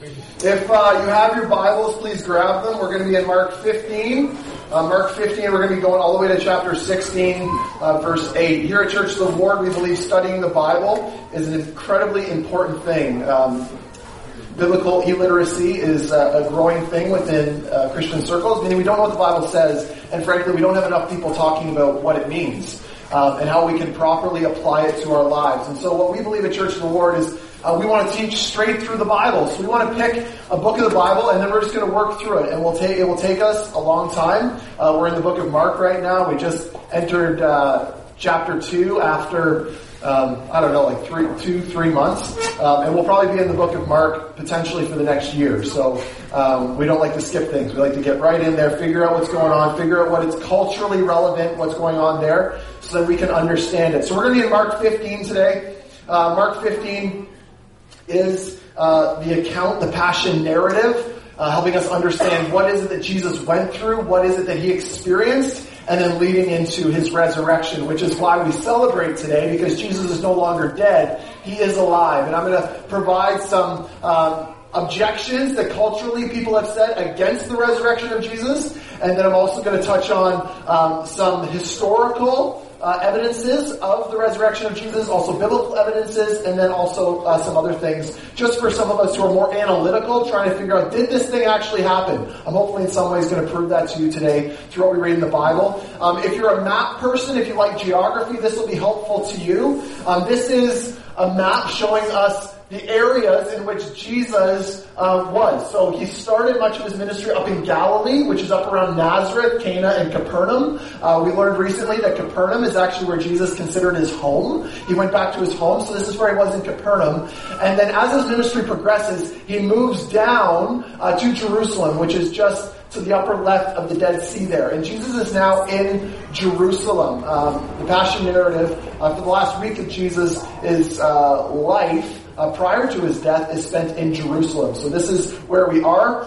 If uh, you have your Bibles, please grab them. We're going to be in Mark 15. Uh, Mark 15, we're going to be going all the way to chapter 16, uh, verse 8. Here at Church of the Lord, we believe studying the Bible is an incredibly important thing. Um, biblical illiteracy is uh, a growing thing within uh, Christian circles, meaning we don't know what the Bible says, and frankly, we don't have enough people talking about what it means. Um, and how we can properly apply it to our lives. And so what we believe at Church of the Lord is uh, we want to teach straight through the Bible. So we want to pick a book of the Bible and then we're just going to work through it. And we'll take, it will take us a long time. Uh, we're in the book of Mark right now. We just entered, uh, chapter two after, um, I don't know, like three, two, three months. Um, and we'll probably be in the book of Mark potentially for the next year. So, um, we don't like to skip things. We like to get right in there, figure out what's going on, figure out what is culturally relevant, what's going on there, so that we can understand it. So we're going to be in Mark 15 today. Uh, Mark 15, is uh, the account, the passion narrative, uh, helping us understand what is it that Jesus went through, what is it that he experienced, and then leading into his resurrection, which is why we celebrate today, because Jesus is no longer dead. He is alive. And I'm going to provide some um, objections that culturally people have said against the resurrection of Jesus, and then I'm also going to touch on um, some historical uh, evidences of the resurrection of Jesus, also biblical evidences, and then also uh, some other things, just for some of us who are more analytical, trying to figure out, did this thing actually happen? I'm hopefully in some ways going to prove that to you today through what we read in the Bible. Um, if you're a map person, if you like geography, this will be helpful to you. Um, this is a map showing us the areas in which Jesus uh, was. So he started much of his ministry up in Galilee, which is up around Nazareth, Cana, and Capernaum. Uh, we learned recently that Capernaum is actually where Jesus considered his home. He went back to his home, so this is where he was in Capernaum. And then as his ministry progresses, he moves down uh, to Jerusalem, which is just to the upper left of the Dead Sea there. And Jesus is now in Jerusalem. Um, the Passion narrative uh, for the last week of Jesus' uh, life uh, prior to his death is spent in Jerusalem. So this is where we are.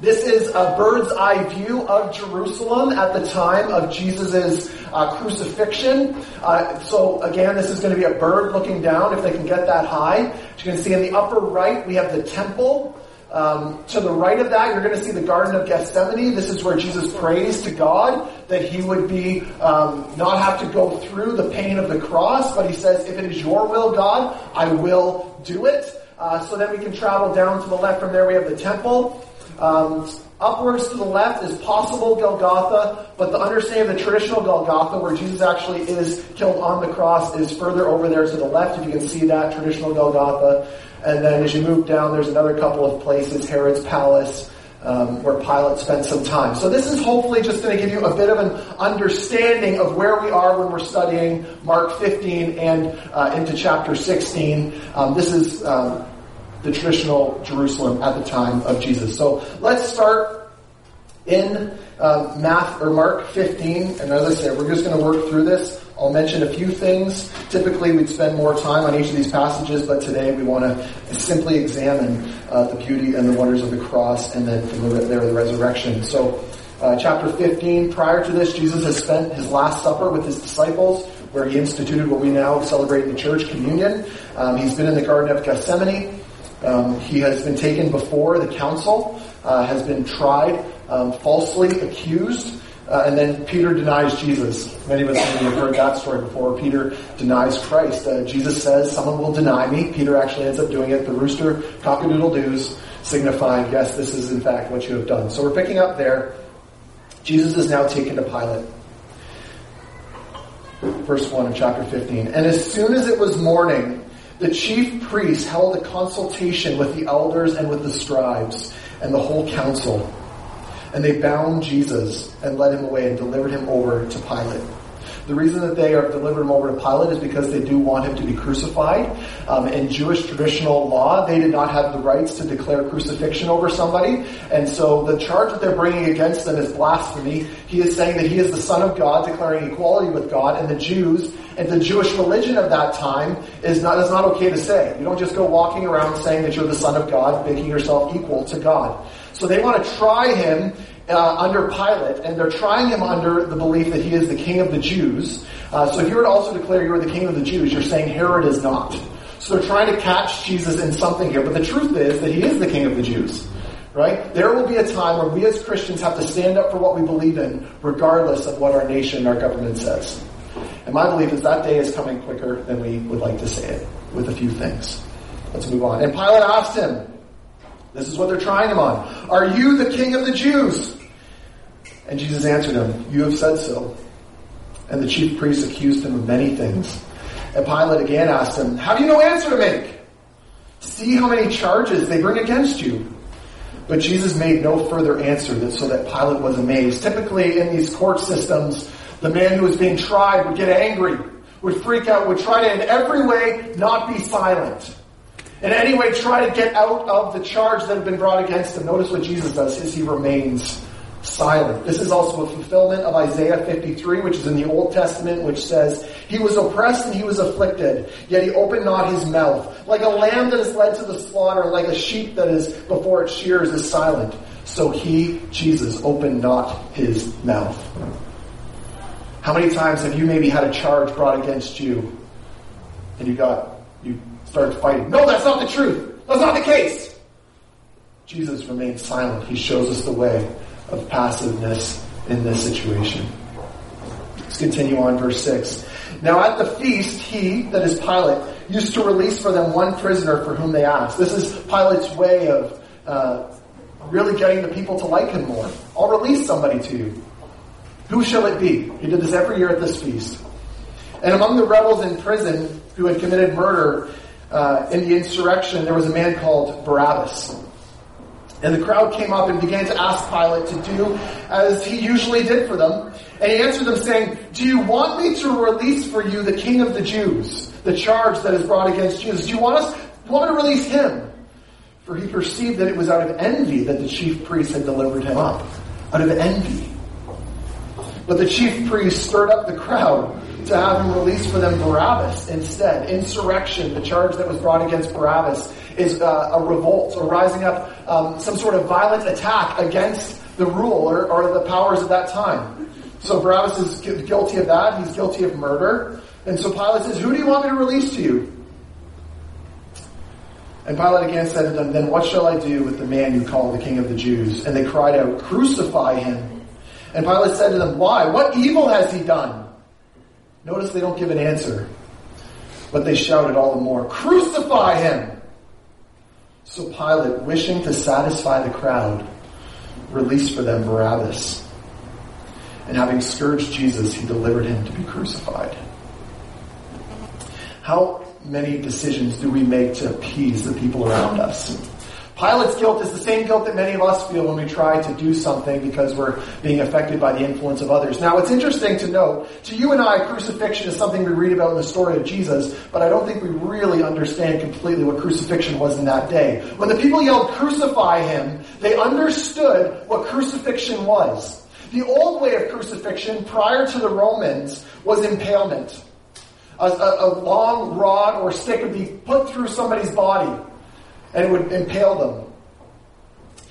This is a bird's eye view of Jerusalem at the time of Jesus' uh, crucifixion. Uh, so again, this is going to be a bird looking down if they can get that high. As you can see in the upper right, we have the temple. Um, to the right of that, you're going to see the Garden of Gethsemane. This is where Jesus prays to God that he would be um, not have to go through the pain of the cross, but he says, "If it is your will, God, I will do it." Uh, so then we can travel down to the left. From there, we have the temple. Um, upwards to the left is possible Golgotha, but the understanding of the traditional Golgotha, where Jesus actually is killed on the cross, is further over there to the left. If you can see that traditional Golgotha. And then as you move down, there's another couple of places, Herod's palace, um, where Pilate spent some time. So this is hopefully just going to give you a bit of an understanding of where we are when we're studying Mark 15 and uh, into chapter 16. Um, this is um, the traditional Jerusalem at the time of Jesus. So let's start in uh, Math or Mark 15, and as I said, we're just going to work through this. I'll mention a few things. Typically, we'd spend more time on each of these passages, but today we want to simply examine uh, the beauty and the wonders of the cross, and then from there the resurrection. So, uh, chapter 15. Prior to this, Jesus has spent his Last Supper with his disciples, where he instituted what we now celebrate in the church, communion. Um, he's been in the Garden of Gethsemane. Um, he has been taken before the council, uh, has been tried, um, falsely accused. Uh, and then Peter denies Jesus. Many of us have heard that story before. Peter denies Christ. Uh, Jesus says, Someone will deny me. Peter actually ends up doing it. The rooster cockadoodle doos, signifying, Yes, this is in fact what you have done. So we're picking up there. Jesus is now taken to Pilate. Verse 1 of chapter 15. And as soon as it was morning, the chief priests held a consultation with the elders and with the scribes and the whole council. And they bound Jesus and led him away and delivered him over to Pilate. The reason that they are delivered him over to Pilate is because they do want him to be crucified. Um, in Jewish traditional law, they did not have the rights to declare crucifixion over somebody, and so the charge that they're bringing against them is blasphemy. He is saying that he is the Son of God, declaring equality with God, and the Jews and the Jewish religion of that time is not is not okay to say. You don't just go walking around saying that you're the Son of God, making yourself equal to God. So they want to try him uh, under Pilate, and they're trying him under the belief that he is the king of the Jews. Uh, so if you were to also declare you are the king of the Jews, you're saying Herod is not. So they're trying to catch Jesus in something here, but the truth is that he is the king of the Jews. Right? There will be a time where we as Christians have to stand up for what we believe in, regardless of what our nation our government says. And my belief is that day is coming quicker than we would like to say it, with a few things. Let's move on. And Pilate asked him, this is what they're trying him on, Are you the king of the Jews? And Jesus answered him, You have said so. And the chief priests accused him of many things. And Pilate again asked him, Have you no answer to make? See how many charges they bring against you. But Jesus made no further answer so that Pilate was amazed. Typically in these court systems, the man who was being tried would get angry, would freak out, would try to in every way not be silent. In any way try to get out of the charge that had been brought against him. Notice what Jesus does is he remains silent. This is also a fulfillment of Isaiah 53, which is in the Old Testament, which says, He was oppressed and he was afflicted, yet he opened not his mouth. Like a lamb that is led to the slaughter, like a sheep that is before its shears is silent. So he, Jesus, opened not his mouth. How many times have you maybe had a charge brought against you and you got, you start fighting? No, that's not the truth. That's not the case. Jesus remains silent. He shows us the way of passiveness in this situation. Let's continue on, verse 6. Now at the feast, he, that is Pilate, used to release for them one prisoner for whom they asked. This is Pilate's way of uh, really getting the people to like him more. I'll release somebody to you. Who shall it be? He did this every year at this feast. And among the rebels in prison who had committed murder uh, in the insurrection, there was a man called Barabbas. And the crowd came up and began to ask Pilate to do as he usually did for them. And he answered them saying, Do you want me to release for you the king of the Jews, the charge that is brought against Jesus? Do you want us, want to release him? For he perceived that it was out of envy that the chief priests had delivered him up. Out of envy. But the chief priests stirred up the crowd to have him release for them Barabbas instead. Insurrection, the charge that was brought against Barabbas, is uh, a revolt or rising up um, some sort of violent attack against the rule or, or the powers of that time. So Barabbas is guilty of that. He's guilty of murder. And so Pilate says, Who do you want me to release to you? And Pilate again said to them, Then what shall I do with the man you call the king of the Jews? And they cried out, Crucify him. And Pilate said to them, Why? What evil has he done? Notice they don't give an answer. But they shouted all the more, Crucify him! So Pilate, wishing to satisfy the crowd, released for them Barabbas. And having scourged Jesus, he delivered him to be crucified. How many decisions do we make to appease the people around us? Pilate's guilt is the same guilt that many of us feel when we try to do something because we're being affected by the influence of others. Now, it's interesting to note, to you and I, crucifixion is something we read about in the story of Jesus, but I don't think we really understand completely what crucifixion was in that day. When the people yelled, crucify him, they understood what crucifixion was. The old way of crucifixion, prior to the Romans, was impalement. A, a, a long rod or stick would be put through somebody's body and would impale them.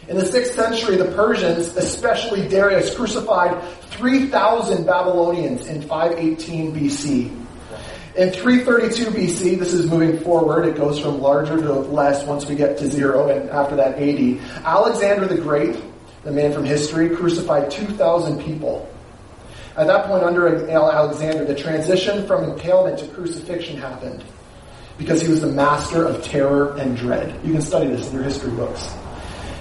In the 6th century, the Persians, especially Darius, crucified 3,000 Babylonians in 518 BC. In 332 BC, this is moving forward, it goes from larger to less once we get to zero, and after that 80. Alexander the Great, the man from history, crucified 2,000 people. At that point, under Alexander, the transition from impalement to crucifixion happened because he was the master of terror and dread. You can study this in your history books.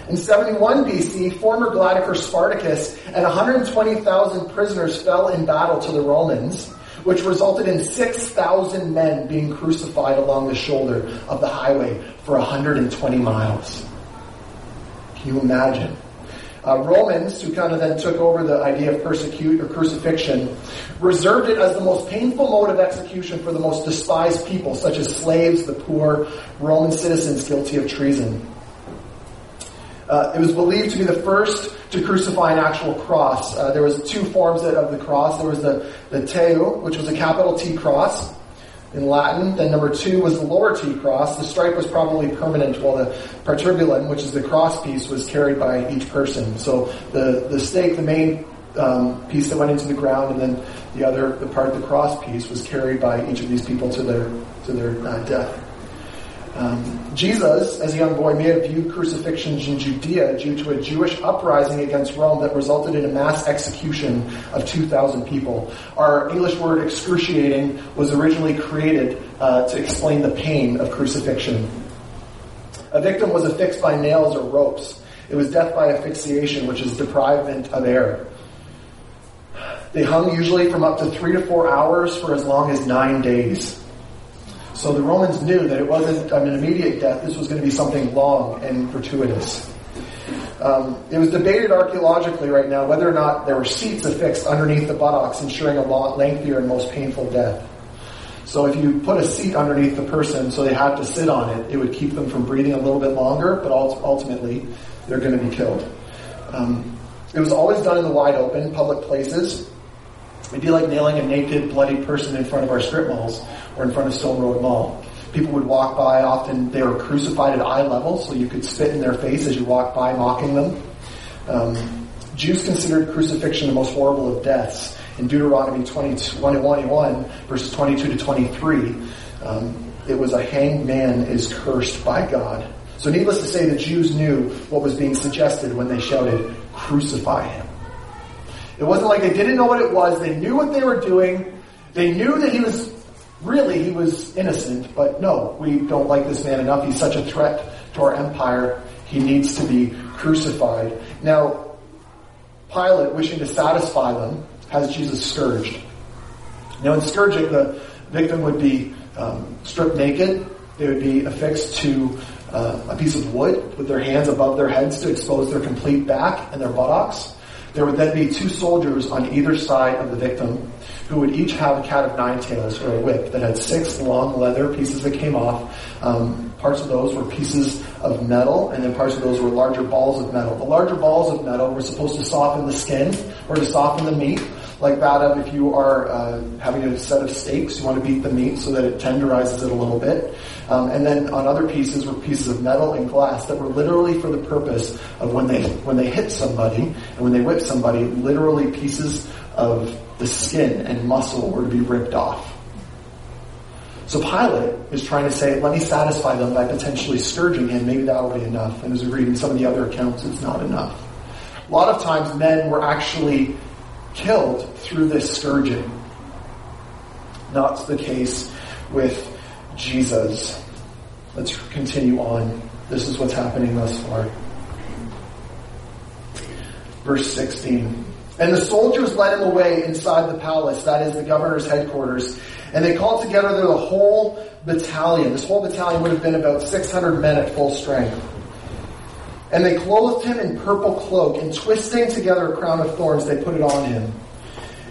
In 71 BC, former gladiator Spartacus and 120,000 prisoners fell in battle to the Romans, which resulted in 6,000 men being crucified along the shoulder of the highway for 120 miles. Can you imagine? Uh, Romans, who kind of then took over the idea of persecute or crucifixion, reserved it as the most painful mode of execution for the most despised people, such as slaves, the poor, Roman citizens guilty of treason. Uh, it was believed to be the first to crucify an actual cross. Uh, there was two forms of the cross. There was the, the tau, which was a capital T cross, in Latin. Then number two was the lower T cross. The stipe was probably permanent, while the patibulum, which is the cross piece, was carried by each person. So the, the stake, the main um, piece that went into the ground, and then the other, the part the cross piece, was carried by each of these people to their to their uh, death. Um, Jesus, as a young boy, may have viewed crucifixions in Judea due to a Jewish uprising against Rome that resulted in a mass execution of 2,000 people. Our English word excruciating was originally created uh, to explain the pain of crucifixion. A victim was affixed by nails or ropes. It was death by asphyxiation, which is deprivement of air. They hung usually from up to three to four hours for as long as nine days. So the Romans knew that it wasn't an immediate death, this was going to be something long and gratuitous. Um, it was debated archaeologically right now whether or not there were seats affixed underneath the buttocks, ensuring a lot lengthier and most painful death. So if you put a seat underneath the person so they had to sit on it, it would keep them from breathing a little bit longer, but ultimately they're going to be killed. Um, it was always done in the wide open, public places. It'd be like nailing a naked, bloody person in front of our strip malls or in front of Stone Road Mall. People would walk by, often they were crucified at eye level, so you could spit in their face as you walked by, mocking them. Um, Jews considered crucifixion the most horrible of deaths. In Deuteronomy 21, verses 22 to 23, um, it was a hanged man is cursed by God. So needless to say, the Jews knew what was being suggested when they shouted, crucify him. It wasn't like they didn't know what it was. They knew what they were doing. They knew that he was really, he was innocent, but no, we don't like this man enough. He's such a threat to our empire. He needs to be crucified. Now, Pilate, wishing to satisfy them, has Jesus scourged. Now, in scourging, the victim would be um, stripped naked. They would be affixed to uh, a piece of wood with their hands above their heads to expose their complete back and their buttocks. There would then be two soldiers on either side of the victim who would each have a cat of nine tails or a whip that had six long leather pieces that came off. Um, parts of those were pieces of metal, and then parts of those were larger balls of metal. The larger balls of metal were supposed to soften the skin or to soften the meat, like that of if you are uh, having a set of steaks, you want to beat the meat so that it tenderizes it a little bit. Um, and then on other pieces were pieces of metal and glass that were literally for the purpose of when they when they hit somebody and when they whip somebody, literally pieces of the skin and muscle were to be ripped off. So Pilate is trying to say, let me satisfy them by potentially scourging him. Maybe that will be enough. And as we read in some of the other accounts, it's not enough. A lot of times men were actually killed through this scourging. Not the case with Jesus. Let's continue on. This is what's happening thus far. Verse 16. And the soldiers led him away inside the palace, that is the governor's headquarters, and they called together the whole battalion. This whole battalion would have been about 600 men at full strength. And they clothed him in purple cloak, and twisting together a crown of thorns, they put it on him.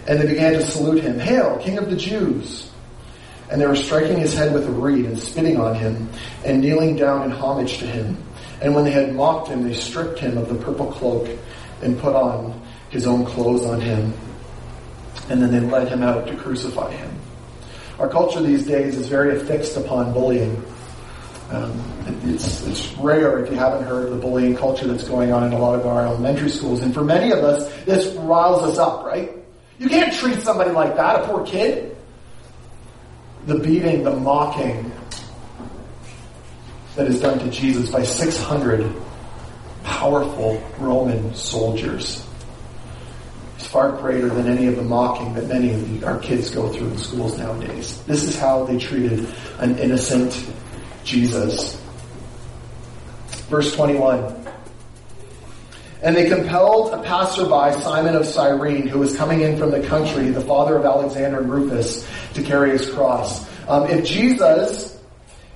And they began to salute him, Hail, King of the Jews! And they were striking his head with a reed and spitting on him, and kneeling down in homage to him. And when they had mocked him, they stripped him of the purple cloak and put on his own clothes on him. And then they led him out to crucify him. Our culture these days is very affixed upon bullying. Um, it's, it's rare if you haven't heard of the bullying culture that's going on in a lot of our elementary schools. And for many of us, this riles us up, right? You can't treat somebody like that, a poor kid. The beating, the mocking that is done to Jesus by 600 powerful Roman soldiers is far greater than any of the mocking that many of the, our kids go through in schools nowadays. This is how they treated an innocent Jesus. Verse 21. And they compelled a passerby, Simon of Cyrene, who was coming in from the country, the father of Alexander and Rufus, to carry his cross. Um, if Jesus,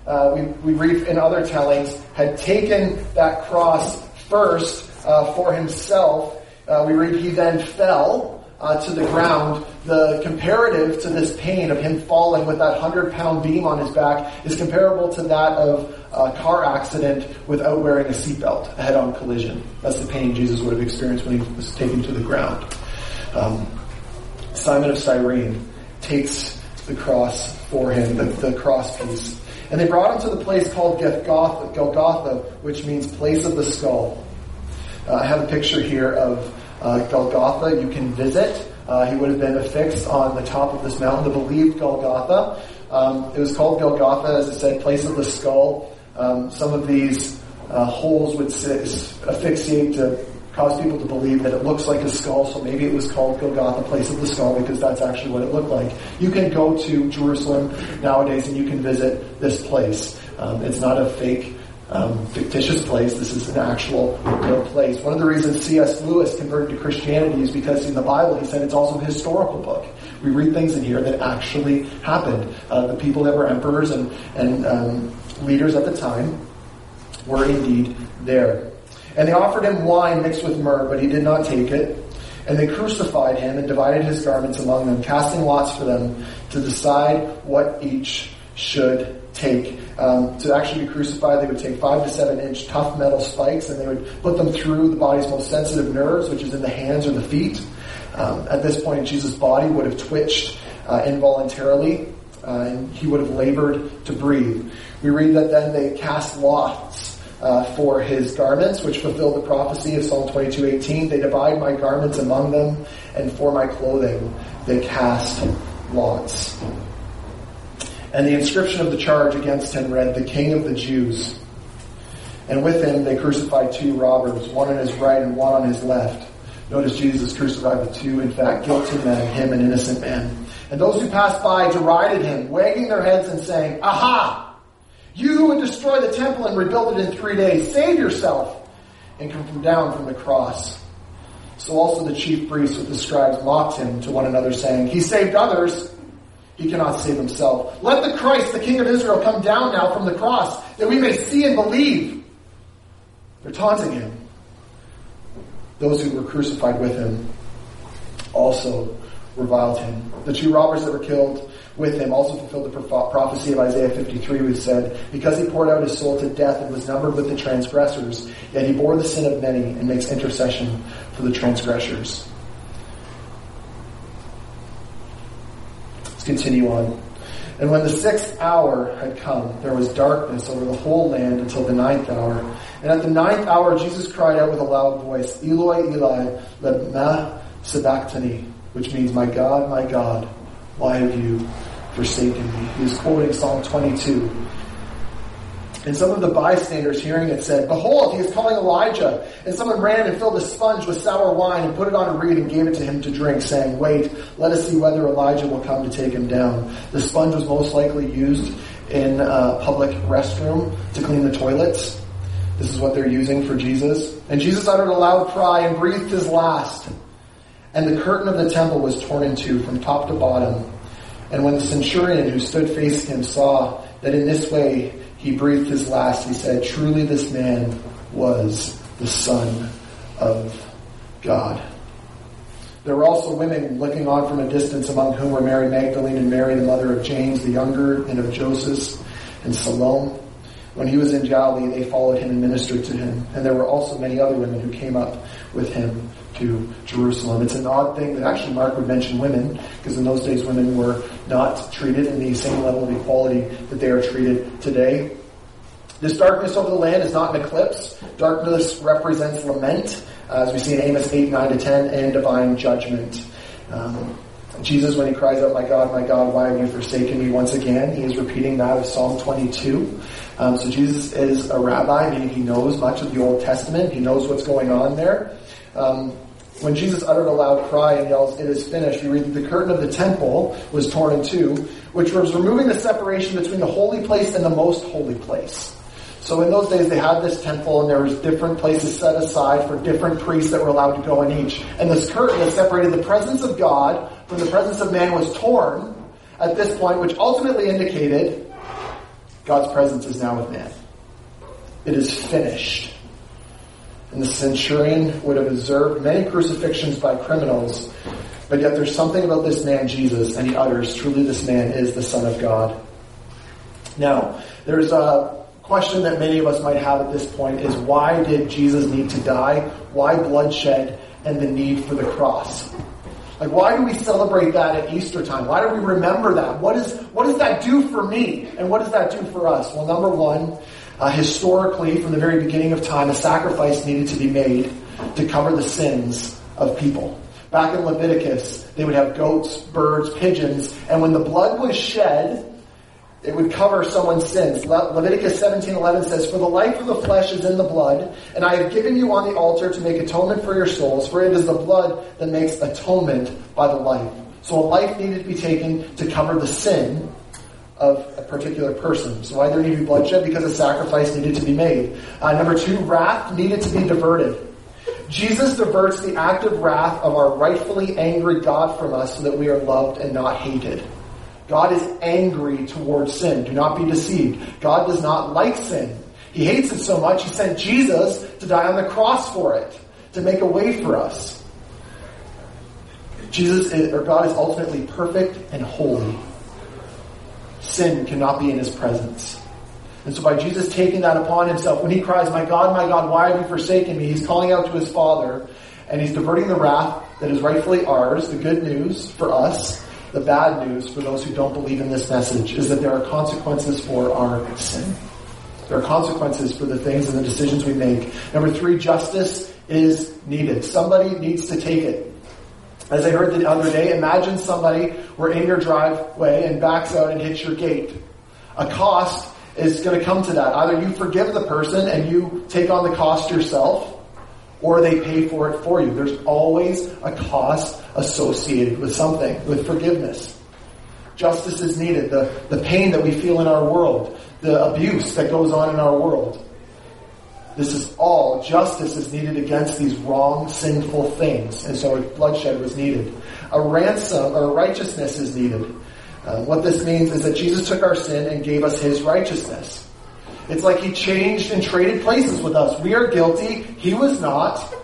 uh, we, we read in other tellings, had taken that cross first uh, for himself, uh, we read he then fell uh, to the ground, the comparative to this pain of him falling with that hundred pound beam on his back is comparable to that of a car accident without wearing a seatbelt, a head on collision. That's the pain Jesus would have experienced when he was taken to the ground. Um, Simon of Cyrene takes the cross for him, the, the cross piece. And they brought him to the place called Golgotha, which means place of the skull. Uh, I have a picture here of Golgotha you can visit. Uh, he would have been affixed on the top of this mountain, the believed Golgotha. Um, it was called Golgotha, as I said, place of the skull. Um, some of these uh, holes would asphyxiate to cause people to believe that it looks like a skull, so maybe it was called Golgotha, place of the skull, because that's actually what it looked like. You can go to Jerusalem nowadays and you can visit this place. Um, it's not a fake um, fictitious place. This is an actual real place. One of the reasons C.S. Lewis converted to Christianity is because in the Bible he said it's also a historical book. We read things in here that actually happened. Uh, the people that were emperors and, and um, leaders at the time were indeed there. And they offered him wine mixed with myrrh, but he did not take it. And they crucified him and divided his garments among them, casting lots for them to decide what each should take. Um, to actually be crucified, they would take five to seven inch tough metal spikes and they would put them through the body's most sensitive nerves, which is in the hands or the feet. Um, at this point, Jesus' body would have twitched uh, involuntarily, uh, and he would have labored to breathe. We read that then they cast lots uh, for his garments, which fulfilled the prophecy of Psalm 22:18. They divide my garments among them, and for my clothing they cast lots. And the inscription of the charge against him read, The King of the Jews. And with him they crucified two robbers, one on his right and one on his left. Notice Jesus crucified the two, in fact, guilty men, him an innocent man. And those who passed by derided him, wagging their heads and saying, Aha! You who would destroy the temple and rebuild it in three days, save yourself and come from down from the cross. So also the chief priests with the scribes mocked him to one another, saying, He saved others he cannot save himself. Let the Christ, the King of Israel, come down now from the cross, that we may see and believe. They're taunting him. Those who were crucified with him also reviled him. The two robbers that were killed with him also fulfilled the prophecy of Isaiah 53, which said, Because he poured out his soul to death and was numbered with the transgressors, yet he bore the sin of many and makes intercession for the transgressors. Continue on. And when the sixth hour had come, there was darkness over the whole land until the ninth hour. And at the ninth hour, Jesus cried out with a loud voice, Eloi, Eli, lema sabachthani, which means, My God, my God, why have you forsaken me? He is quoting Psalm 22. And some of the bystanders hearing it said, Behold, he is calling Elijah. And someone ran and filled a sponge with sour wine and put it on a reed and gave it to him to drink, saying, Wait, let us see whether Elijah will come to take him down. The sponge was most likely used in a public restroom to clean the toilets. This is what they're using for Jesus. And Jesus uttered a loud cry and breathed his last. And the curtain of the temple was torn in two from top to bottom. And when the centurion who stood facing him saw that in this way he breathed his last, he said, Truly this man was the Son of God. There were also women looking on from a distance, among whom were Mary Magdalene and Mary, the mother of James the younger, and of Joseph and Salome. When he was in Galilee, they followed him and ministered to him. And there were also many other women who came up with him to Jerusalem. It's an odd thing that actually Mark would mention women, because in those days women were not treated in the same level of equality that they are treated today. This darkness over the land is not an eclipse. Darkness represents lament, uh, as we see in Amos 8, 9 to 10, and divine judgment. Um, Jesus, when he cries out, My God, my God, why have you forsaken me? Once again, he is repeating that of Psalm 22. Um, so Jesus is a rabbi, meaning he knows much of the Old Testament. He knows what's going on there. Um, when Jesus uttered a loud cry and yells, It is finished, we read that the curtain of the temple was torn in two, which was removing the separation between the holy place and the most holy place. So in those days they had this temple and there was different places set aside for different priests that were allowed to go in each. And this curtain that separated the presence of God from the presence of man was torn at this point, which ultimately indicated God's presence is now with man. It is finished. And the centurion would have observed many crucifixions by criminals, but yet there's something about this man, Jesus, and he utters, truly this man is the Son of God. Now, there's a question that many of us might have at this point is why did Jesus need to die? Why bloodshed and the need for the cross? Like, why do we celebrate that at Easter time? Why do we remember that? What, is, what does that do for me? And what does that do for us? Well, number one, uh, historically, from the very beginning of time, a sacrifice needed to be made to cover the sins of people. Back in Leviticus, they would have goats, birds, pigeons, and when the blood was shed, it would cover someone's sins. Le- Leviticus 17:11 says, "For the life of the flesh is in the blood, and I have given you on the altar to make atonement for your souls, for it is the blood that makes atonement by the life." So a life needed to be taken to cover the sin of a particular person. So why there needed to be bloodshed? Because a sacrifice needed to be made. Uh, number two, wrath needed to be diverted. Jesus diverts the active wrath of our rightfully angry God from us so that we are loved and not hated. God is angry towards sin. Do not be deceived. God does not like sin. He hates it so much, he sent Jesus to die on the cross for it, to make a way for us. Jesus is, or God is ultimately perfect and holy. Sin cannot be in his presence. And so by Jesus taking that upon himself, when he cries, My God, my God, why have you forsaken me? He's calling out to his Father, and he's diverting the wrath that is rightfully ours, the good news for us, the bad news for those who don't believe in this message is that there are consequences for our sin. There are consequences for the things and the decisions we make. Number three, justice is needed. Somebody needs to take it. As I heard the other day, imagine somebody were in your driveway and backs out and hits your gate. A cost is going to come to that. Either you forgive the person and you take on the cost yourself, or they pay for it for you. There's always a cost associated with something, with forgiveness. Justice is needed. The, the pain that we feel in our world, the abuse that goes on in our world. This is all, justice is needed against these wrong, sinful things. And so a bloodshed was needed. A ransom or righteousness is needed. Uh, what this means is that Jesus took our sin and gave us his righteousness. It's like he changed and traded places with us. We are guilty. He was not.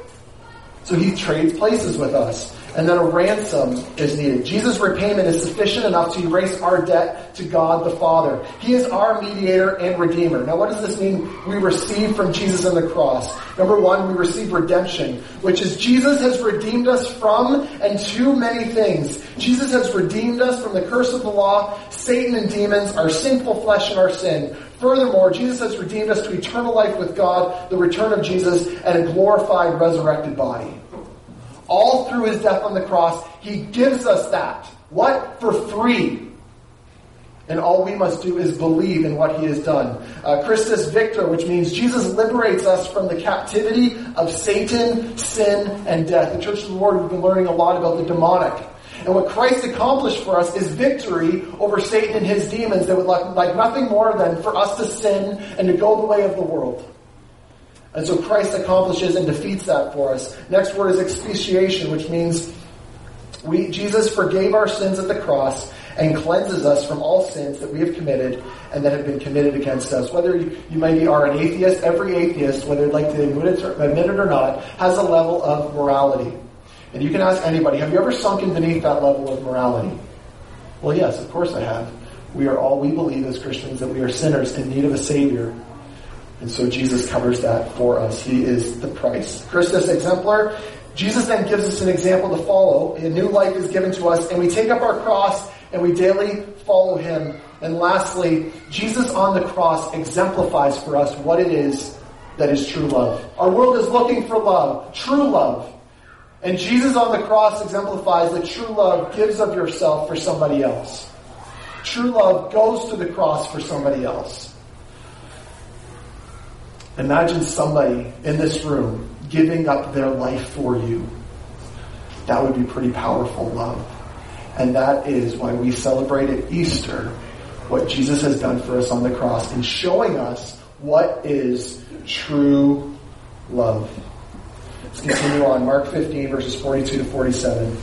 So he trades places with us and then a ransom is needed. Jesus' repayment is sufficient enough to erase our debt to God the Father. He is our mediator and redeemer. Now what does this mean we receive from Jesus on the cross? Number one, we receive redemption, which is Jesus has redeemed us from and to many things. Jesus has redeemed us from the curse of the law, Satan and demons, our sinful flesh and our sin. Furthermore, Jesus has redeemed us to eternal life with God, the return of Jesus, and a glorified resurrected body all through his death on the cross, he gives us that. What? For free. And all we must do is believe in what he has done. Uh, Christus Victor, which means Jesus liberates us from the captivity of Satan, sin, and death. The Church of the Lord, we've been learning a lot about the demonic. And what Christ accomplished for us is victory over Satan and his demons that would like, like nothing more than for us to sin and to go the way of the world. And so Christ accomplishes and defeats that for us. Next word is expiation, which means we, Jesus forgave our sins at the cross and cleanses us from all sins that we have committed and that have been committed against us. Whether you, you maybe are an atheist, every atheist, whether they'd like to admit it, or, admit it or not, has a level of morality. And you can ask anybody, have you ever sunken beneath that level of morality? Well, yes, of course I have. We are all, we believe as Christians that we are sinners in need of a Savior. And so Jesus covers that for us. He is the price. Christus exemplar. Jesus then gives us an example to follow. A new life is given to us, and we take up our cross and we daily follow him. And lastly, Jesus on the cross exemplifies for us what it is that is true love. Our world is looking for love, true love. And Jesus on the cross exemplifies that true love gives of yourself for somebody else. True love goes to the cross for somebody else. Imagine somebody in this room giving up their life for you. That would be pretty powerful love. And that is why we celebrate at Easter what Jesus has done for us on the cross and showing us what is true love. Let's continue on. Mark 15, verses 42 to 47.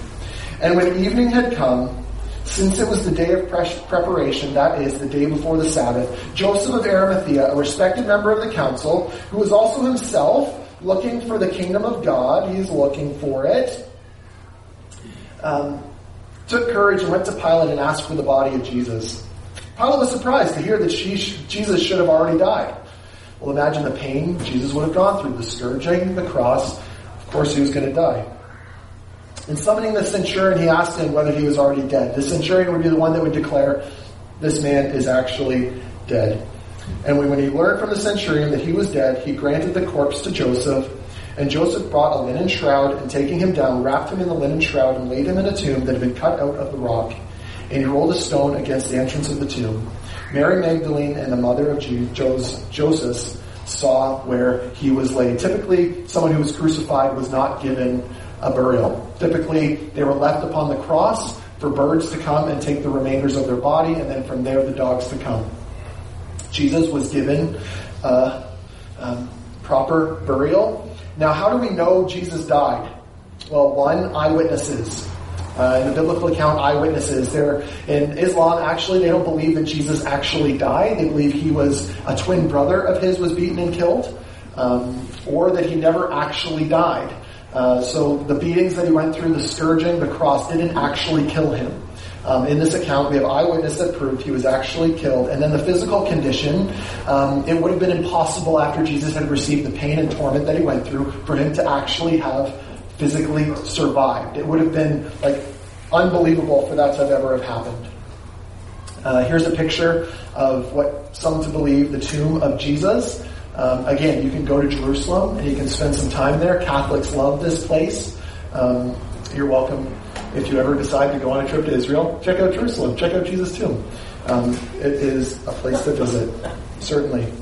And when evening had come, since it was the day of preparation, that is, the day before the Sabbath, Joseph of Arimathea, a respected member of the council, who was also himself looking for the kingdom of God, he's looking for it, um, took courage and went to Pilate and asked for the body of Jesus. Pilate was surprised to hear that she, Jesus should have already died. Well, imagine the pain Jesus would have gone through, the scourging, the cross. Of course, he was going to die. In summoning the centurion, he asked him whether he was already dead. The centurion would be the one that would declare, this man is actually dead. And when he learned from the centurion that he was dead, he granted the corpse to Joseph. And Joseph brought a linen shroud, and taking him down, wrapped him in the linen shroud, and laid him in a tomb that had been cut out of the rock. And he rolled a stone against the entrance of the tomb. Mary Magdalene and the mother of Joseph saw where he was laid. Typically, someone who was crucified was not given a burial. Typically, they were left upon the cross for birds to come and take the remainders of their body, and then from there the dogs to come. Jesus was given a um, proper burial. Now, how do we know Jesus died? Well, one, eyewitnesses. Uh, in the biblical account, eyewitnesses. They're, in Islam, actually, they don't believe that Jesus actually died. They believe he was a twin brother of his was beaten and killed, um, or that he never actually died. Uh, so the beatings that he went through, the scourging, the cross, didn't actually kill him. Um, in this account, we have eyewitness that proved he was actually killed. And then the physical condition, um, it would have been impossible after Jesus had received the pain and torment that he went through for him to actually have physically survived. It would have been like unbelievable for that to have ever have happened. Uh, here's a picture of what some to believe the tomb of Jesus. Um, again, you can go to Jerusalem and you can spend some time there. Catholics love this place. Um, you're welcome if you ever decide to go on a trip to Israel. Check out Jerusalem. Check out Jesus' tomb. Um, it is a place to visit, certainly.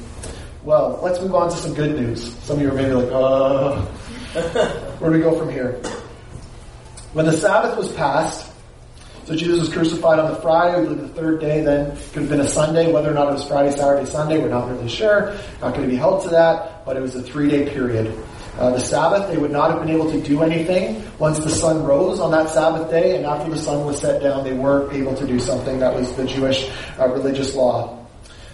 Well, let's move on to some good news. Some of you are maybe like, uh, where do we go from here? When the Sabbath was passed, so Jesus was crucified on the Friday, believe the third day, then could have been a Sunday, whether or not it was Friday, Saturday, Sunday, we're not really sure. Not going to be held to that, but it was a three day period. Uh, the Sabbath, they would not have been able to do anything once the sun rose on that Sabbath day, and after the sun was set down, they weren't able to do something. That was the Jewish uh, religious law.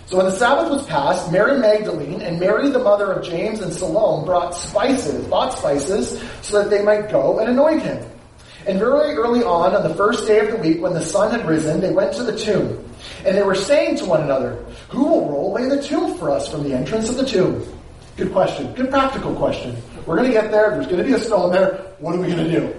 So when the Sabbath was passed, Mary Magdalene and Mary the mother of James and Salome brought spices, bought spices, so that they might go and anoint him. And very early on, on the first day of the week, when the sun had risen, they went to the tomb. And they were saying to one another, Who will roll away the tomb for us from the entrance of the tomb? Good question. Good practical question. We're going to get there. There's going to be a stone there. What are we going to do?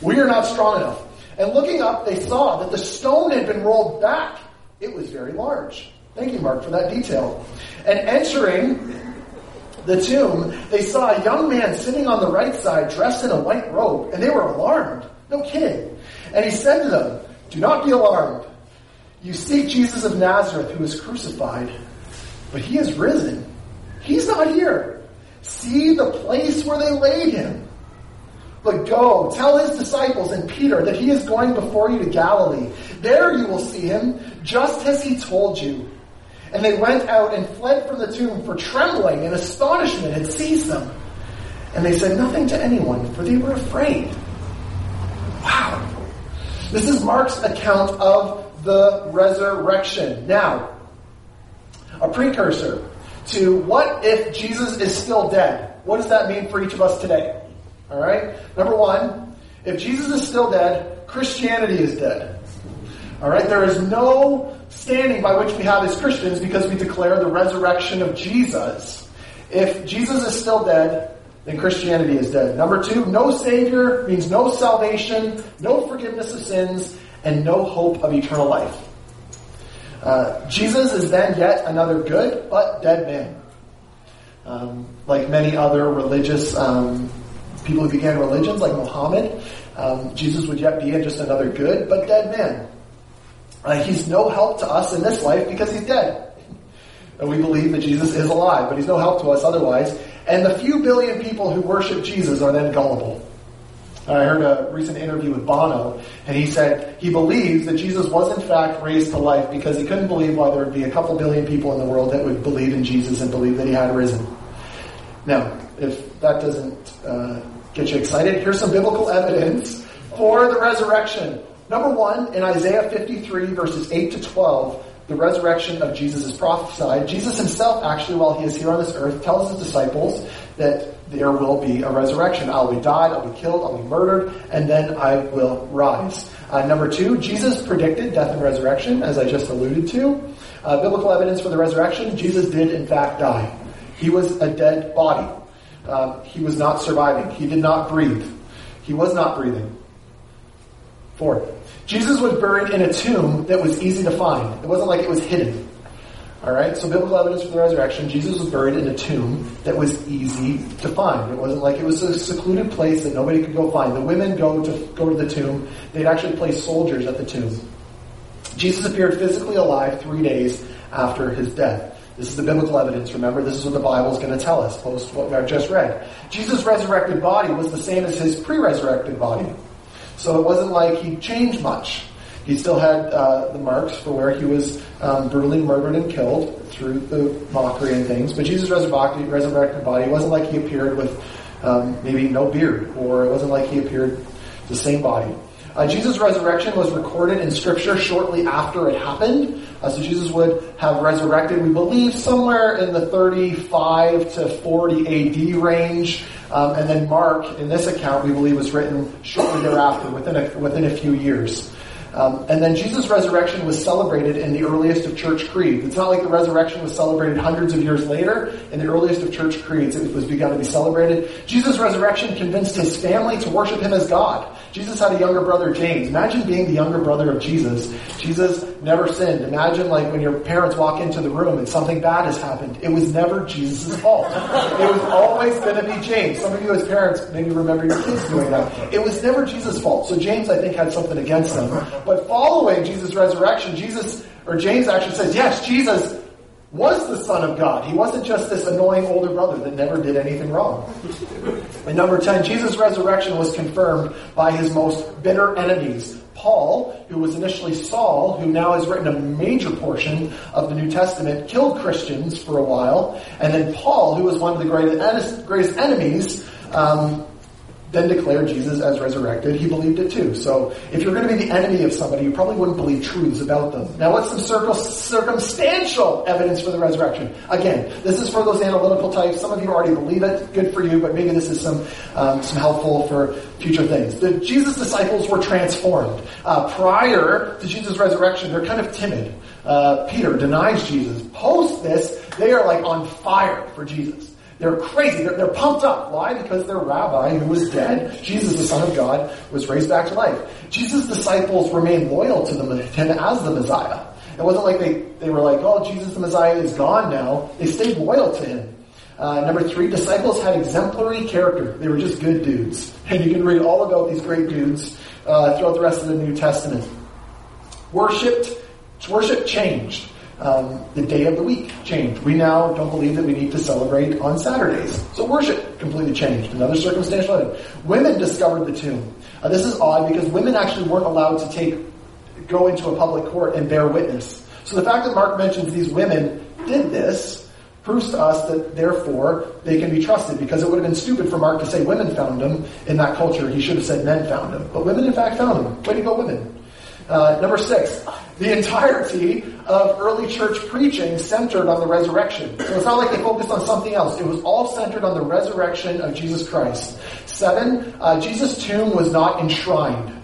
We are not strong enough. And looking up, they saw that the stone had been rolled back. It was very large. Thank you, Mark, for that detail. And entering the tomb, they saw a young man sitting on the right side dressed in a white robe, and they were alarmed. No kidding. And he said to them, Do not be alarmed. You seek Jesus of Nazareth who was crucified, but he is risen. He's not here. See the place where they laid him. But go, tell his disciples and Peter that he is going before you to Galilee. There you will see him, just as he told you. And they went out and fled from the tomb, for trembling and astonishment had seized them. And they said nothing to anyone, for they were afraid. Wow. This is Mark's account of the resurrection. Now, a precursor to what if Jesus is still dead? What does that mean for each of us today? All right? Number one, if Jesus is still dead, Christianity is dead. All right? There is no standing by which we have as Christians because we declare the resurrection of Jesus. If Jesus is still dead, then Christianity is dead. Number two, no Savior means no salvation, no forgiveness of sins, and no hope of eternal life. Uh, Jesus is then yet another good but dead man. Um, like many other religious um, people who began religions, like Muhammad, um, Jesus would yet be just another good but dead man. Uh, he's no help to us in this life because he's dead. And we believe that Jesus is alive, but he's no help to us otherwise. And the few billion people who worship Jesus are then gullible. I heard a recent interview with Bono, and he said he believes that Jesus was in fact raised to life because he couldn't believe why there would be a couple billion people in the world that would believe in Jesus and believe that he had risen. Now, if that doesn't uh, get you excited, here's some biblical evidence for the resurrection. Number one, in Isaiah 53, verses 8 to 12, the resurrection of Jesus is prophesied. Jesus himself, actually, while he is here on this earth, tells his disciples that there will be a resurrection. I'll be died, I'll be killed, I'll be murdered, and then I will rise. Uh, number two, Jesus predicted death and resurrection, as I just alluded to. Uh, biblical evidence for the resurrection, Jesus did in fact die. He was a dead body. Uh, he was not surviving. He did not breathe. He was not breathing. Fourth, Jesus was buried in a tomb that was easy to find. It wasn't like it was hidden. All right, so biblical evidence for the resurrection. Jesus was buried in a tomb that was easy to find. It wasn't like it was a secluded place that nobody could go find. The women go to go to the tomb. They'd actually place soldiers at the tomb. Jesus appeared physically alive three days after his death. This is the biblical evidence. Remember, this is what the Bible is going to tell us, post what I've just read. Jesus' resurrected body was the same as his pre-resurrected body. So it wasn't like he changed much. He still had uh, the marks for where he was um, brutally murdered and killed through the mockery and things. But Jesus' resurrected, resurrected body wasn't like he appeared with um, maybe no beard, or it wasn't like he appeared the same body. Uh, Jesus' resurrection was recorded in Scripture shortly after it happened. Uh, so Jesus would have resurrected, we believe, somewhere in the 35 to 40 AD range. Um, and then Mark, in this account, we believe was written shortly thereafter, within a, within a few years. Um, and then Jesus' resurrection was celebrated in the earliest of church creeds. It's not like the resurrection was celebrated hundreds of years later. In the earliest of church creeds, it was begun to be celebrated. Jesus' resurrection convinced his family to worship him as God. Jesus had a younger brother, James. Imagine being the younger brother of Jesus. Jesus never sinned. Imagine like when your parents walk into the room and something bad has happened. It was never Jesus' fault. It was always going to be James. Some of you as parents maybe remember your kids doing that. It was never Jesus' fault. So James, I think, had something against them. But following Jesus' resurrection, Jesus, or James actually says, yes, Jesus was the Son of God. He wasn't just this annoying older brother that never did anything wrong. And number 10, Jesus' resurrection was confirmed by his most bitter enemies. Paul, who was initially Saul, who now has written a major portion of the New Testament, killed Christians for a while. And then Paul, who was one of the greatest, greatest enemies, um, then declared Jesus as resurrected, he believed it too. So if you're going to be the enemy of somebody, you probably wouldn't believe truths about them. Now what's some circumstantial evidence for the resurrection? Again, this is for those analytical types. Some of you already believe it. Good for you, but maybe this is some, um, some helpful for future things. The Jesus disciples were transformed. Uh, prior to Jesus' resurrection, they're kind of timid. Uh, Peter denies Jesus. Post this, they are like on fire for Jesus. They're crazy. They're, they're, pumped up. Why? Because their rabbi, who was dead, Jesus, the Son of God, was raised back to life. Jesus' disciples remained loyal to, him as the Messiah. It wasn't like they, they were like, oh, Jesus the Messiah is gone now. They stayed loyal to him. Uh, number three, disciples had exemplary character. They were just good dudes. And you can read all about these great dudes uh, throughout the rest of the New Testament. Worshipped, worship changed um, the day of the week changed. We now don't believe that we need to celebrate on Saturdays. So worship completely changed. Another circumstantial item. Women discovered the tomb. Uh, this is odd because women actually weren't allowed to take go into a public court and bear witness. So the fact that Mark mentions these women did this proves to us that therefore they can be trusted because it would have been stupid for Mark to say women found them in that culture. He should have said men found them. But women in fact found them. Way to go women. Uh, number six, the entirety of early church preaching centered on the resurrection. So it's not like they focused on something else. It was all centered on the resurrection of Jesus Christ. Seven, uh, Jesus' tomb was not enshrined.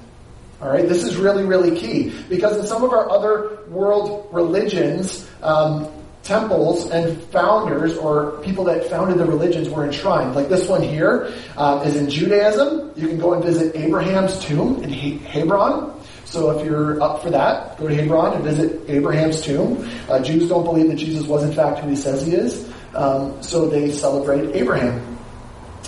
All right, this is really, really key because in some of our other world religions, um, temples and founders or people that founded the religions were enshrined. Like this one here uh, is in Judaism. You can go and visit Abraham's tomb in Hebron. So if you're up for that, go to Hebron and visit Abraham's tomb. Uh, Jews don't believe that Jesus was in fact who he says he is, um, so they celebrate Abraham.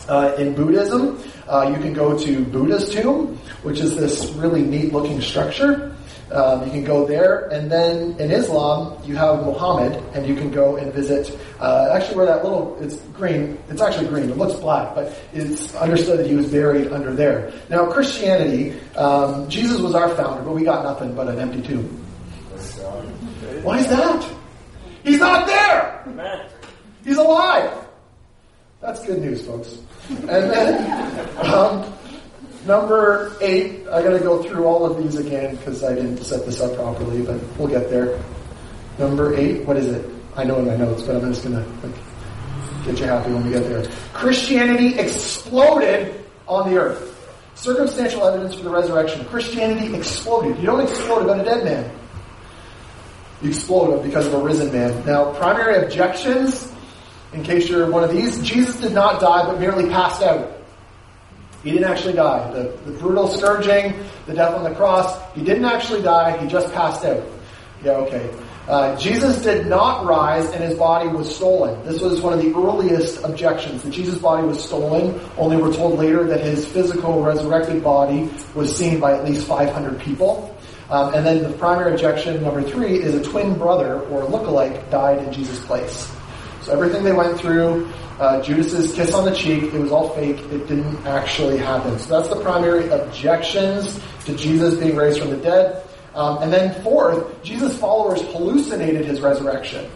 Uh, in Buddhism, uh, you can go to Buddha's tomb, which is this really neat looking structure. Um, you can go there, and then in Islam, you have Muhammad, and you can go and visit. Uh, actually, where that little it's green, it's actually green. It looks black, but it's understood that he was buried under there. Now, Christianity, um, Jesus was our founder, but we got nothing but an empty tomb. Why is that? He's not there. He's alive. That's good news, folks. And then. Um, Number eight, I got to go through all of these again because I didn't set this up properly, but we'll get there. Number eight, what is it? I know in my notes, but I'm just to like, get you happy when we get there. Christianity exploded on the earth. Circumstantial evidence for the resurrection. Christianity exploded. You don't explode about a dead man. You explode because of a risen man. Now, primary objections, in case you're one of these, Jesus did not die but merely passed out. He didn't actually die. The, the brutal scourging, the death on the cross, he didn't actually die, he just passed out. Yeah, okay. Uh, Jesus did not rise and his body was stolen. This was one of the earliest objections, that Jesus' body was stolen. Only we're told later that his physical resurrected body was seen by at least 500 people. Um, and then the primary objection, number three, is a twin brother or lookalike died in Jesus' place. So everything they went through, uh, Judas's kiss on the cheek, it was all fake. It didn't actually happen. So that's the primary objections to Jesus being raised from the dead. Um, and then fourth, Jesus' followers hallucinated his resurrection.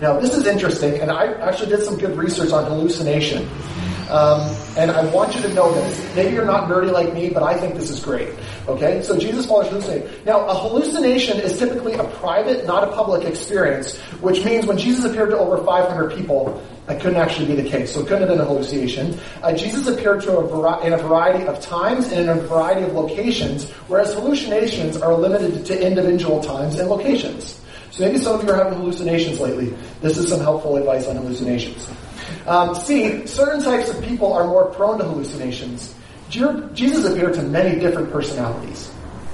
Now, this is interesting, and I actually did some good research on hallucination. Um, and I want you to know this. Maybe you're not nerdy like me, but I think this is great. Okay? So Jesus followers hallucinate. Now, a hallucination is typically a private, not a public experience, which means when Jesus appeared to over 500 people, that couldn't actually be the case. So it couldn't have been a hallucination. Uh, Jesus appeared to a vari- in a variety of times and in a variety of locations, whereas hallucinations are limited to individual times and locations. So maybe some of you are having hallucinations lately. This is some helpful advice on hallucinations. Um, C, certain types of people are more prone to hallucinations. Jesus appeared to many different personalities.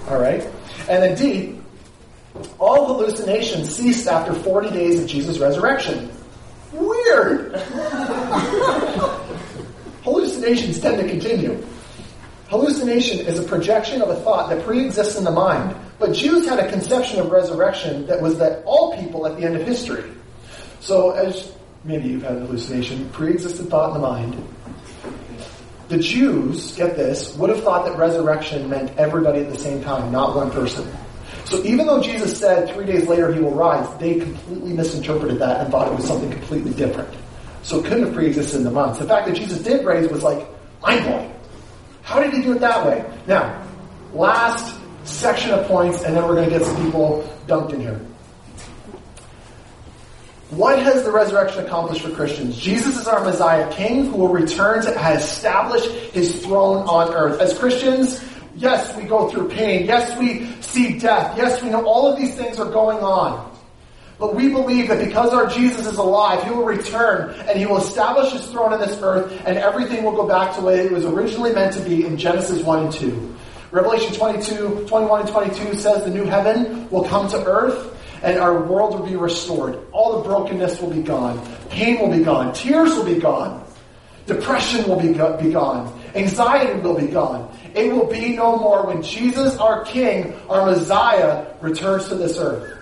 All right? And then D, all hallucinations ceased after 40 days of Jesus' resurrection. Weird! Hallucinations tend to continue. Hallucination is a projection of a thought that pre-exists in the mind, but Jews had a conception of resurrection that was that all people at the end of history. So, as maybe you've had an hallucination, pre-existed thought in the mind. The Jews, get this, would have thought that resurrection meant everybody at the same time, not one person. So even though Jesus said three days later he will rise, they completely misinterpreted that and thought it was something completely different. So it couldn't have pre-existed in the minds. The fact that Jesus did raise was like mind blowing. How did he do it that way? Now, last section of points, and then we're going to get some people dumped in here. What has the resurrection accomplished for Christians? Jesus is our Messiah King who will return to establish his throne on earth. As Christians, yes, we go through pain. Yes, we see death. Yes, we know all of these things are going on. But we believe that because our Jesus is alive, He will return and He will establish His throne on this earth and everything will go back to the way it was originally meant to be in Genesis 1 and 2. Revelation 22, 21 and 22 says the new heaven will come to earth and our world will be restored. All the brokenness will be gone. Pain will be gone. Tears will be gone. Depression will be, go- be gone. Anxiety will be gone. It will be no more when Jesus, our King, our Messiah, returns to this earth.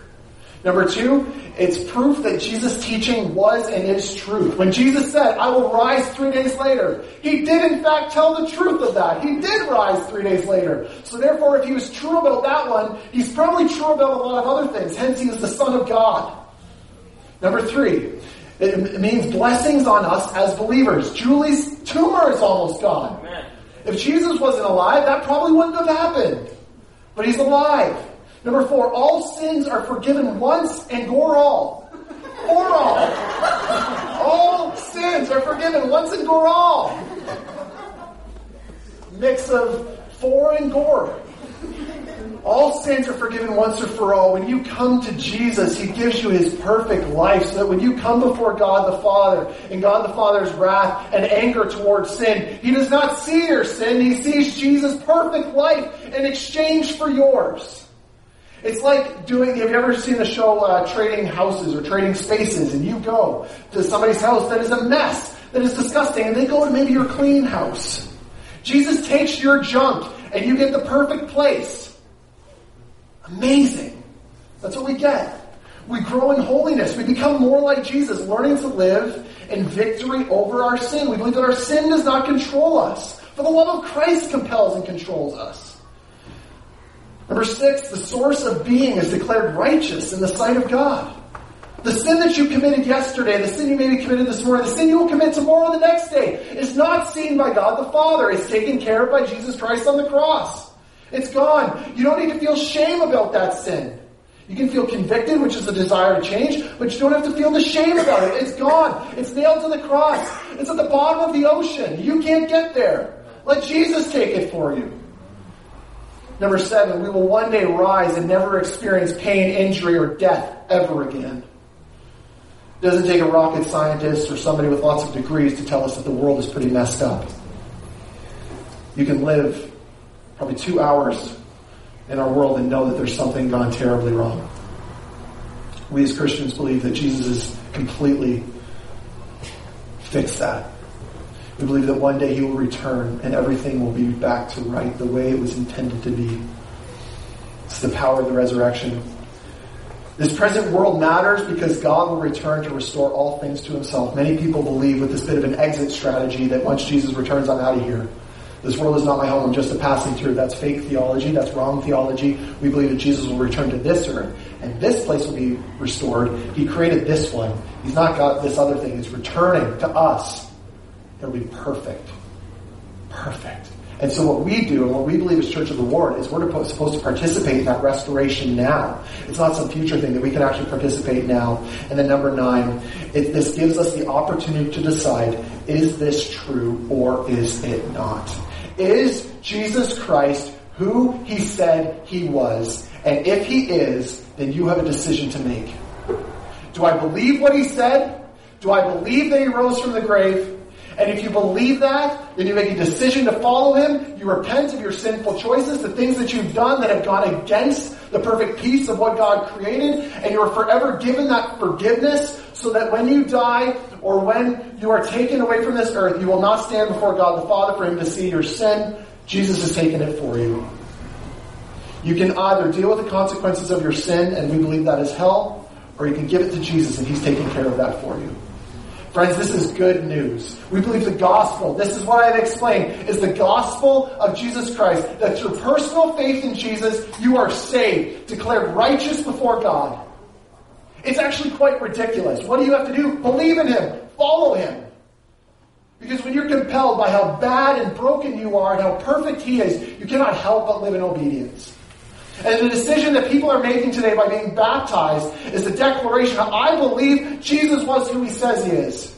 Number two, it's proof that Jesus' teaching was and is truth. When Jesus said, I will rise three days later, he did in fact tell the truth of that. He did rise three days later. So therefore, if he was true about that one, he's probably true about a lot of other things. Hence, he is the Son of God. Number three, it means blessings on us as believers. Julie's tumor is almost gone. Amen. If Jesus wasn't alive, that probably wouldn't have happened. But he's alive. Number four, all sins are forgiven once and for all. For all. All sins are forgiven once and for all. Mix of for and gore. All sins are forgiven once and for all. When you come to Jesus, He gives you His perfect life so that when you come before God the Father and God the Father's wrath and anger towards sin, He does not see your sin. He sees Jesus' perfect life in exchange for yours. It's like doing, have you ever seen the show uh, Trading Houses or Trading Spaces and you go to somebody's house that is a mess, that is disgusting, and they go to maybe your clean house. Jesus takes your junk and you get the perfect place. Amazing. That's what we get. We grow in holiness. We become more like Jesus, learning to live in victory over our sin. We believe that our sin does not control us. For the love of Christ compels and controls us. Number six, the source of being is declared righteous in the sight of God. The sin that you committed yesterday, the sin you maybe committed this morning, the sin you will commit tomorrow the next day is not seen by God the Father. It's taken care of by Jesus Christ on the cross. It's gone. You don't need to feel shame about that sin. You can feel convicted, which is a desire to change, but you don't have to feel the shame about it. It's gone. It's nailed to the cross. It's at the bottom of the ocean. You can't get there. Let Jesus take it for you. Number seven, we will one day rise and never experience pain, injury, or death ever again. It doesn't take a rocket scientist or somebody with lots of degrees to tell us that the world is pretty messed up. You can live probably two hours in our world and know that there's something gone terribly wrong. We as Christians believe that Jesus has completely fixed that. We believe that one day he will return and everything will be back to right the way it was intended to be. It's the power of the resurrection. This present world matters because God will return to restore all things to himself. Many people believe with this bit of an exit strategy that once Jesus returns, I'm out of here. This world is not my home, I'm just a passing through. That's fake theology, that's wrong theology. We believe that Jesus will return to this earth, and this place will be restored. He created this one. He's not got this other thing. He's returning to us. It'll be perfect. Perfect. And so what we do and what we believe as Church of the Lord is we're supposed to participate in that restoration now. It's not some future thing that we can actually participate now. And then number nine, it, this gives us the opportunity to decide, is this true or is it not? Is Jesus Christ who he said he was? And if he is, then you have a decision to make. Do I believe what he said? Do I believe that he rose from the grave? And if you believe that, then you make a decision to follow him. You repent of your sinful choices, the things that you've done that have gone against the perfect peace of what God created, and you are forever given that forgiveness so that when you die or when you are taken away from this earth, you will not stand before God the Father for him to see your sin. Jesus has taken it for you. You can either deal with the consequences of your sin, and we believe that is hell, or you can give it to Jesus and he's taking care of that for you. Friends, this is good news. We believe the gospel, this is what I've explained, is the gospel of Jesus Christ. That through personal faith in Jesus, you are saved, declared righteous before God. It's actually quite ridiculous. What do you have to do? Believe in Him. Follow Him. Because when you're compelled by how bad and broken you are and how perfect He is, you cannot help but live in obedience. And the decision that people are making today by being baptized is the declaration I believe Jesus was who he says he is.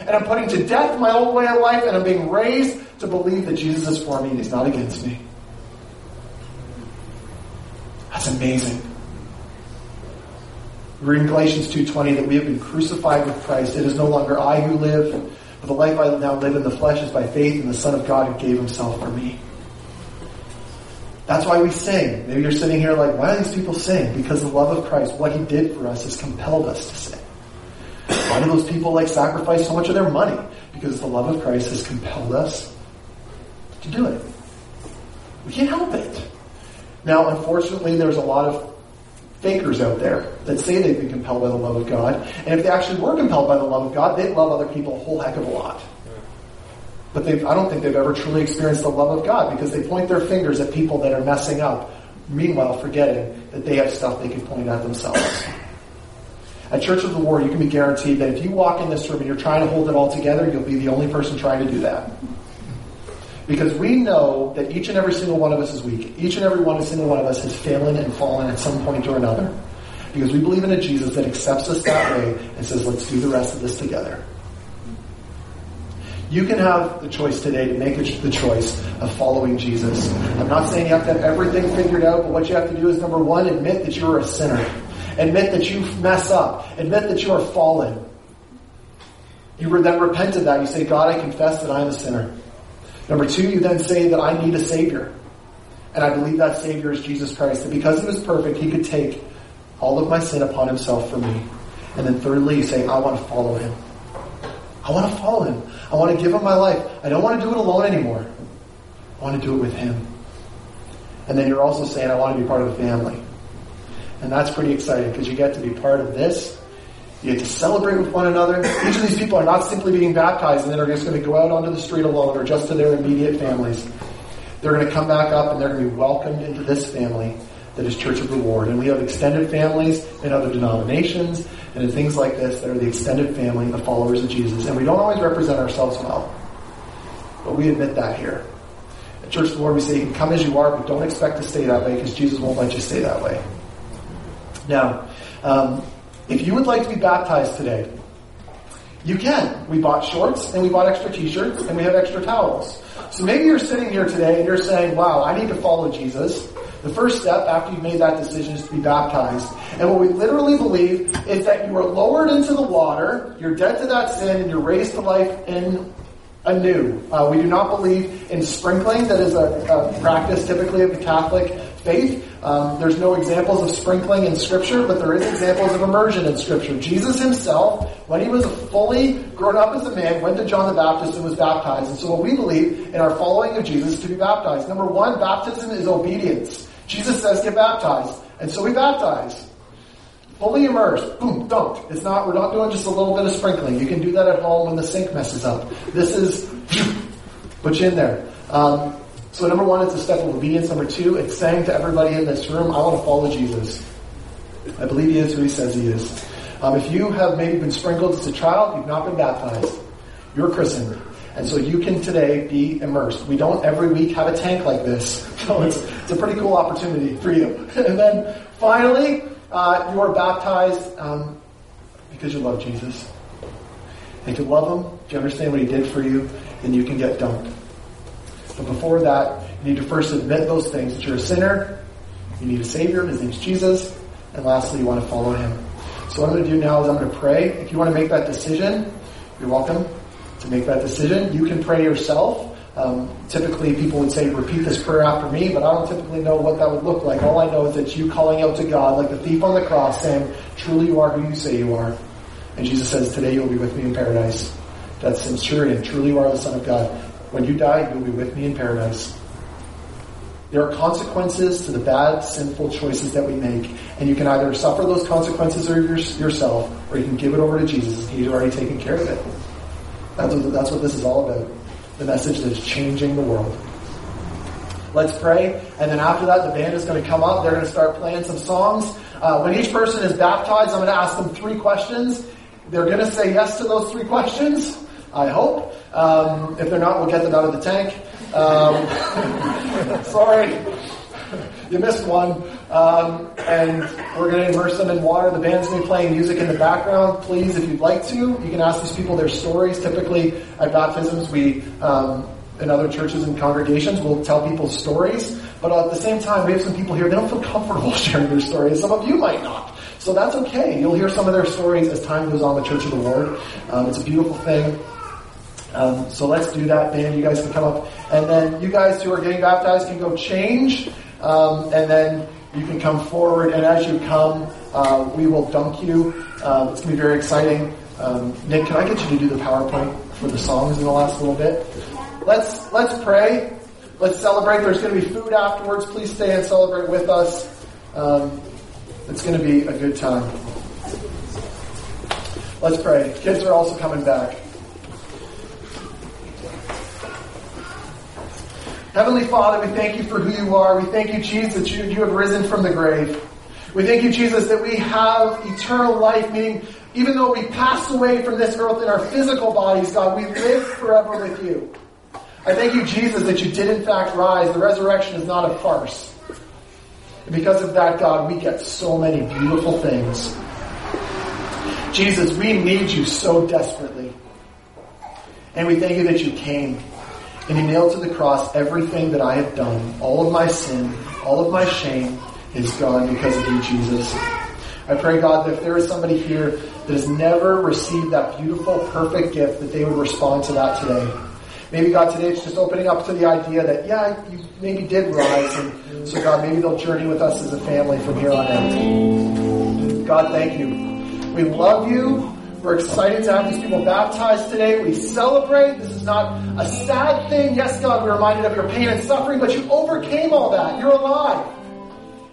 And I'm putting to death my old way of life and I'm being raised to believe that Jesus is for me and he's not against me. That's amazing. We read in Galatians 2.20 that we have been crucified with Christ. It is no longer I who live, but the life I now live in the flesh is by faith in the Son of God who gave himself for me. That's why we sing. Maybe you're sitting here like, why do these people sing? Because the love of Christ, what He did for us, has compelled us to sing. Why do those people like sacrifice so much of their money? Because the love of Christ has compelled us to do it. We can't help it. Now, unfortunately, there's a lot of fakers out there that say they've been compelled by the love of God. And if they actually were compelled by the love of God, they'd love other people a whole heck of a lot. But I don't think they've ever truly experienced the love of God because they point their fingers at people that are messing up, meanwhile forgetting that they have stuff they can point at themselves. At Church of the Word, you can be guaranteed that if you walk in this room and you're trying to hold it all together, you'll be the only person trying to do that. Because we know that each and every single one of us is weak. Each and every one single one of us has failed and fallen at some point or another. Because we believe in a Jesus that accepts us that way and says, let's do the rest of this together. You can have the choice today to make the choice of following Jesus. I'm not saying you have to have everything figured out, but what you have to do is number one, admit that you're a sinner. Admit that you mess up. Admit that you are fallen. You then repent of that. You say, God, I confess that I'm a sinner. Number two, you then say that I need a Savior. And I believe that Savior is Jesus Christ. That because He was perfect, He could take all of my sin upon Himself for me. And then thirdly, you say, I want to follow Him. I want to follow him. I want to give him my life. I don't want to do it alone anymore. I want to do it with him. And then you're also saying, I want to be part of a family. And that's pretty exciting because you get to be part of this. You get to celebrate with one another. Each of these people are not simply being baptized and then are just going to go out onto the street alone or just to their immediate families. They're going to come back up and they're going to be welcomed into this family that is Church of Lord. And we have extended families in other denominations and in things like this that are the extended family the followers of Jesus. And we don't always represent ourselves well. But we admit that here. At Church of the Lord, we say you can come as you are, but don't expect to stay that way because Jesus won't let you stay that way. Now, um, if you would like to be baptized today, you can. We bought shorts and we bought extra t-shirts and we have extra towels. So maybe you're sitting here today and you're saying, wow, I need to follow Jesus. The first step after you've made that decision is to be baptized. And what we literally believe is that you are lowered into the water, you're dead to that sin, and you're raised to life in anew. Uh, we do not believe in sprinkling. That is a, a practice typically of the Catholic faith. Um, there's no examples of sprinkling in Scripture, but there is examples of immersion in Scripture. Jesus himself, when he was fully grown up as a man, went to John the Baptist and was baptized. And so what we believe in our following of Jesus to be baptized. Number one, baptism is obedience. Jesus says get baptized. And so we baptize. Fully immersed. Boom, dunked. It's not, we're not doing just a little bit of sprinkling. You can do that at home when the sink messes up. This is, put you in there. Um, so number one, it's a step of obedience. Number two, it's saying to everybody in this room, I want to follow Jesus. I believe he is who he says he is. Um, if you have maybe been sprinkled as a child, you've not been baptized. You're christened. And so you can today be immersed. We don't every week have a tank like this. So it's, it's a pretty cool opportunity for you. And then finally, uh, you are baptized um, because you love Jesus. And if you love Him, if you understand what He did for you, then you can get dunked. But before that, you need to first admit those things that you're a sinner, you need a Savior, His name's Jesus, and lastly, you want to follow Him. So what I'm going to do now is I'm going to pray. If you want to make that decision, you're welcome to make that decision. You can pray yourself. Um, typically, people would say, repeat this prayer after me, but I don't typically know what that would look like. All I know is that you calling out to God, like the thief on the cross, saying, Truly you are who you say you are. And Jesus says, Today you'll be with me in paradise. That's centurion. Truly you are the Son of God. When you die, you'll be with me in paradise. There are consequences to the bad, sinful choices that we make, and you can either suffer those consequences yourself, or you can give it over to Jesus. He's already taken care of it. That's what, that's what this is all about. The message that is changing the world. Let's pray, and then after that, the band is going to come up. They're going to start playing some songs. Uh, when each person is baptized, I'm going to ask them three questions. They're going to say yes to those three questions. I hope. Um, if they're not, we'll get them out of the tank. Um, sorry, you missed one. Um, and we're going to immerse them in water. The band's going to be playing music in the background. Please, if you'd like to, you can ask these people their stories. Typically, at baptisms, we um, in other churches and congregations will tell people stories. But at the same time, we have some people here, they don't feel comfortable sharing their stories. Some of you might not. So that's okay. You'll hear some of their stories as time goes on the Church of the Lord. Um, it's a beautiful thing. Um, so let's do that, band. You guys can come up. And then you guys who are getting baptized can go change. Um, and then you can come forward. And as you come, uh, we will dunk you. Um, it's going to be very exciting. Um, Nick, can I get you to do the PowerPoint for the songs in the last little bit? Let's, let's pray. Let's celebrate. There's going to be food afterwards. Please stay and celebrate with us. Um, it's going to be a good time. Let's pray. Kids are also coming back. Heavenly Father, we thank you for who you are. We thank you, Jesus, that you, you have risen from the grave. We thank you, Jesus, that we have eternal life, meaning even though we pass away from this earth in our physical bodies, God, we live forever with you. I thank you, Jesus, that you did in fact rise. The resurrection is not a farce. And because of that, God, we get so many beautiful things. Jesus, we need you so desperately. And we thank you that you came. And he nailed to the cross everything that I have done. All of my sin, all of my shame is gone because of you, Jesus. I pray, God, that if there is somebody here that has never received that beautiful, perfect gift, that they would respond to that today. Maybe, God, today it's just opening up to the idea that, yeah, you maybe did rise. And so, God, maybe they'll journey with us as a family from here on out. God, thank you. We love you. We're excited to have these people baptized today. We celebrate. This is not a sad thing. Yes, God, we're reminded of your pain and suffering, but you overcame all that. You're alive.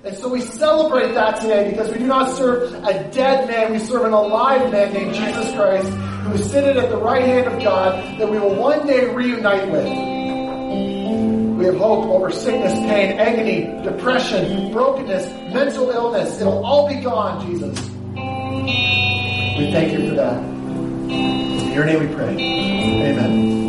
And so we celebrate that today because we do not serve a dead man. We serve an alive man named Jesus Christ who is seated at the right hand of God that we will one day reunite with. We have hope over sickness, pain, agony, depression, brokenness, mental illness. It'll all be gone, Jesus. We thank you for that. In your name we pray. Amen.